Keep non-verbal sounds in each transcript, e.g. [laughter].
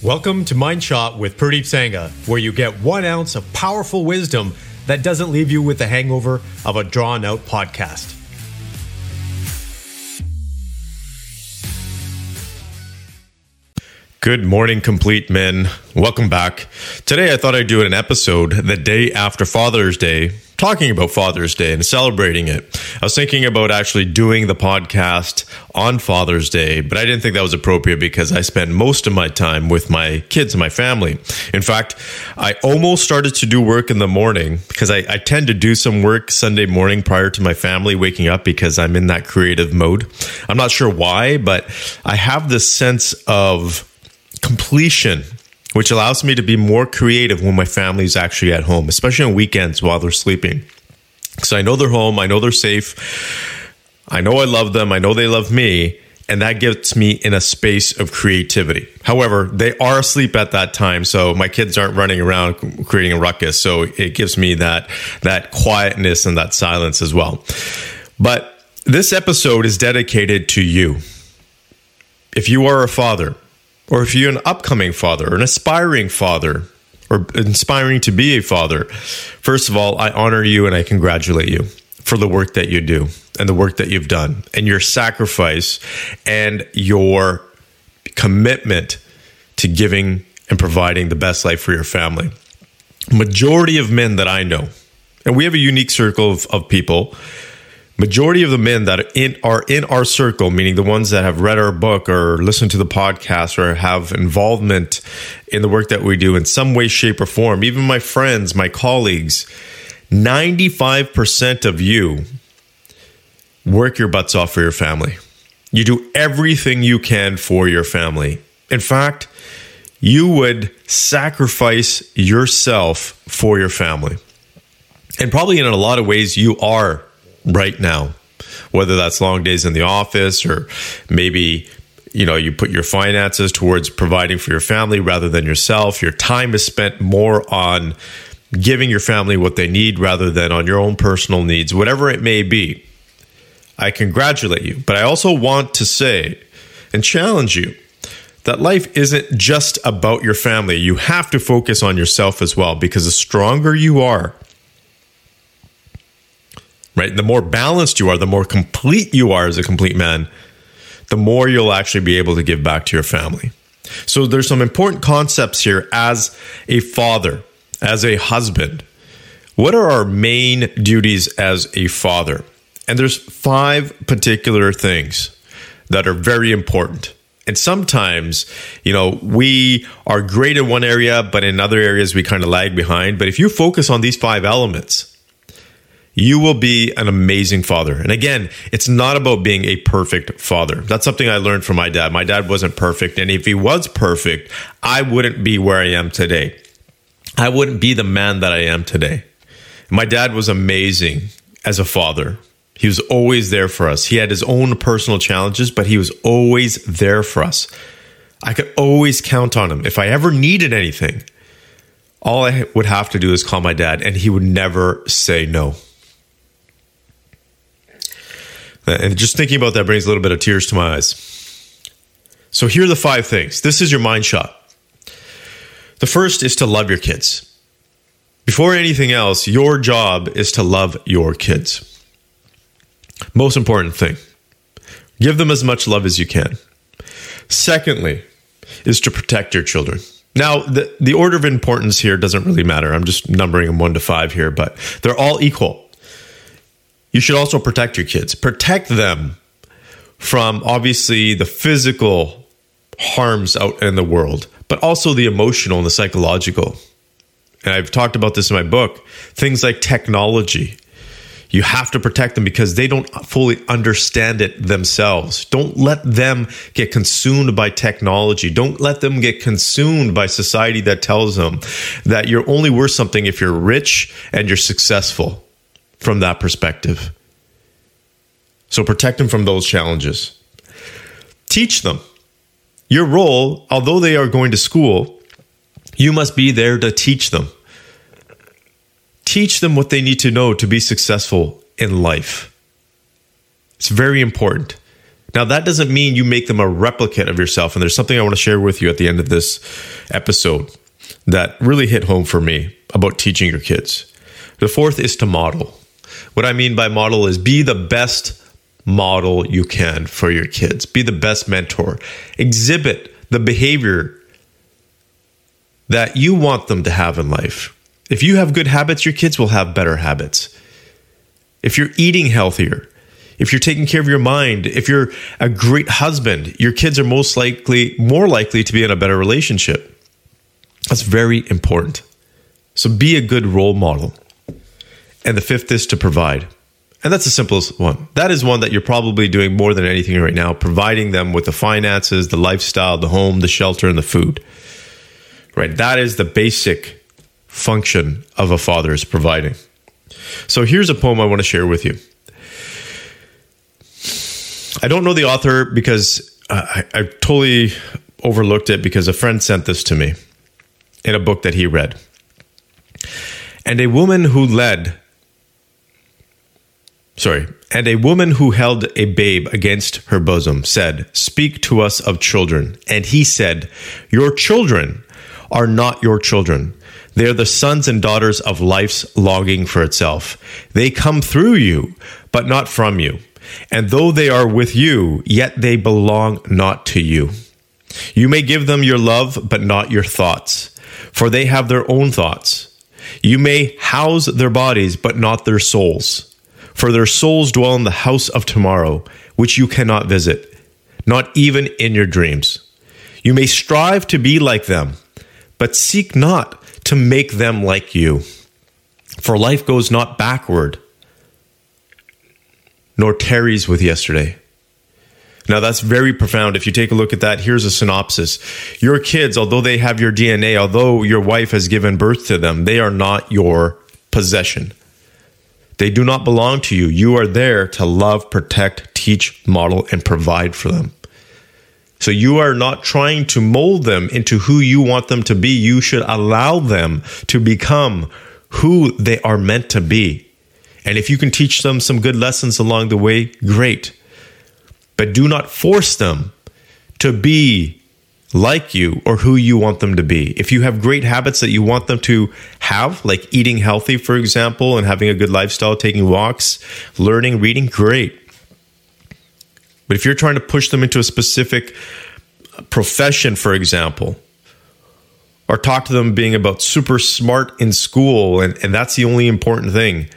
Welcome to Mind Shot with Pradeep Sangha, where you get one ounce of powerful wisdom that doesn't leave you with the hangover of a drawn out podcast. Good morning, complete men. Welcome back. Today, I thought I'd do an episode the day after Father's Day, talking about Father's Day and celebrating it. I was thinking about actually doing the podcast on Father's Day, but I didn't think that was appropriate because I spend most of my time with my kids and my family. In fact, I almost started to do work in the morning because I, I tend to do some work Sunday morning prior to my family waking up because I'm in that creative mode. I'm not sure why, but I have this sense of completion, which allows me to be more creative when my family is actually at home, especially on weekends while they're sleeping. Because I know they're home, I know they're safe, I know I love them, I know they love me, and that gets me in a space of creativity. However, they are asleep at that time, so my kids aren't running around creating a ruckus. So it gives me that that quietness and that silence as well. But this episode is dedicated to you. If you are a father, or if you're an upcoming father, or an aspiring father, or inspiring to be a father, first of all, I honor you and I congratulate you for the work that you do and the work that you've done and your sacrifice and your commitment to giving and providing the best life for your family. Majority of men that I know, and we have a unique circle of, of people majority of the men that are in, are in our circle, meaning the ones that have read our book or listened to the podcast or have involvement in the work that we do in some way, shape, or form, even my friends, my colleagues, 95% of you work your butts off for your family. You do everything you can for your family. In fact, you would sacrifice yourself for your family. And probably in a lot of ways, you are right now, whether that's long days in the office or maybe you know you put your finances towards providing for your family rather than yourself. Your time is spent more on giving your family what they need rather than on your own personal needs whatever it may be. I congratulate you but i also want to say and challenge you that life isn't just about your family. You have to focus on yourself as well because the stronger you are right? The more balanced you are, the more complete you are as a complete man, the more you'll actually be able to give back to your family. So there's some important concepts here as a father, as a husband. What are our main duties as a father? And there's five particular things that are very important. And sometimes, you know, we are great in one area, but in other areas we kind of lag behind. But if you focus on these five elements, you will be an amazing father. And again, it's not about being a perfect father. That's something I learned from my dad. My dad wasn't perfect. And if he was perfect, I wouldn't be where I am today. I wouldn't be the man that I am today. My dad was amazing as a father. He was always there for us. He had his own personal challenges, but he was always there for us. I could always count on him. If I ever needed anything, all I would have to do is call my dad, and he would never say no. And just thinking about that brings a little bit of tears to my eyes. So here are the five things. This is your mind shot. The first is to love your kids. Before anything else, your job is to love your kids. Most important thing. Give them as much love as you can. Secondly, is to protect your children. Now, the, the order of importance here doesn't really matter. I'm just numbering them one to five here, but they're all equal you should also protect your kids. Protect them from obviously the physical harms out in the world, but also the emotional and the psychological. And I've talked about this in my book things like technology. You have to protect them because they don't fully understand it themselves. Don't let them get consumed by technology. Don't let them get consumed by society that tells them that you're only worth something if you're rich and you're successful from that perspective. So protect them from those challenges. Teach them. Your role, although they are going to school, you must be there to teach them. Teach them what they need to know to be successful in life. It's very important. Now, that doesn't mean you make them a replicate of yourself. And there's something I want to share with you at the end of this episode that really hit home for me about teaching your kids. The fourth is to model. What I mean by model is be the best model you can for your kids, be the best mentor, exhibit the behavior that you want them to have in life. If you have good habits, your kids will have better habits. If you're eating healthier, if you're taking care of your mind, if you're a great husband, your kids are most likely more likely to be in a better relationship. That's very important. So be a good role model. And the fifth is to provide. And that's the simplest one. That is one that you're probably doing more than anything right now, providing them with the finances, the lifestyle, the home, the shelter, and the food. Right? That is the basic function of a father is providing. So here's a poem I want to share with you. I don't know the author because I, I totally overlooked it because a friend sent this to me in a book that he read. And a woman who led, sorry, and a woman who held a babe against her bosom said, Speak to us of children. And he said, Your children are not your children. They are the sons and daughters of life's longing for itself. They come through you, but not from you. And though they are with you, yet they belong not to you. You may give them your love, but not your thoughts, for they have their own thoughts. You may house their bodies, but not their souls, for their souls dwell in the house of tomorrow, which you cannot visit, not even in your dreams. You may strive to be like them, but seek not to make them like you. For life goes not backward, nor tarries with yesterday. Now, that's very profound. If you take a look at that, here's a synopsis. Your kids, although they have your DNA, although your wife has given birth to them, they are not your possession. They do not belong to you. You are there to love, protect, teach, model, and provide for them. So you are not trying to mold them into who you want them to be. You should allow them to become who they are meant to be. And if you can teach them some good lessons along the way, great. But do not force them to be like you or who you want them to be. If you have great habits that you want them to have, like eating healthy, for example, and having a good lifestyle, taking walks, learning, reading, great. But if you're trying to push them into a specific profession, for example, or talk to them being about super smart in school, and, and that's the only important thing,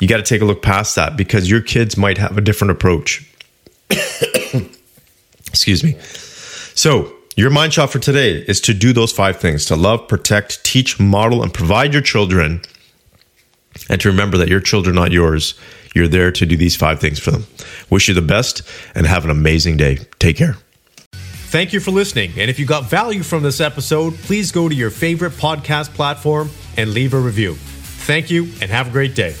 you got to take a look past that because your kids might have a different approach. [coughs] Excuse me. So, your mind shot for today is to do those five things to love, protect, teach, model, and provide your children. And to remember that your children are not yours. You're there to do these five things for them. Wish you the best and have an amazing day. Take care. Thank you for listening. And if you got value from this episode, please go to your favorite podcast platform and leave a review. Thank you and have a great day.